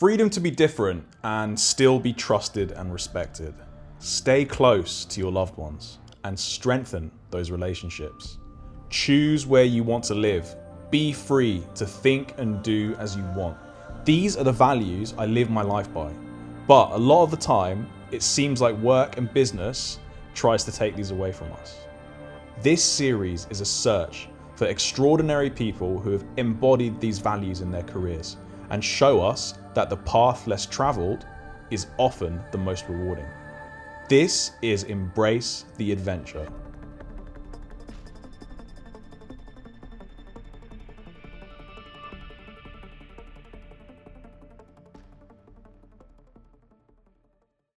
Freedom to be different and still be trusted and respected. Stay close to your loved ones and strengthen those relationships. Choose where you want to live. Be free to think and do as you want. These are the values I live my life by. But a lot of the time, it seems like work and business tries to take these away from us. This series is a search for extraordinary people who have embodied these values in their careers and show us that the path less traveled is often the most rewarding. This is Embrace the Adventure.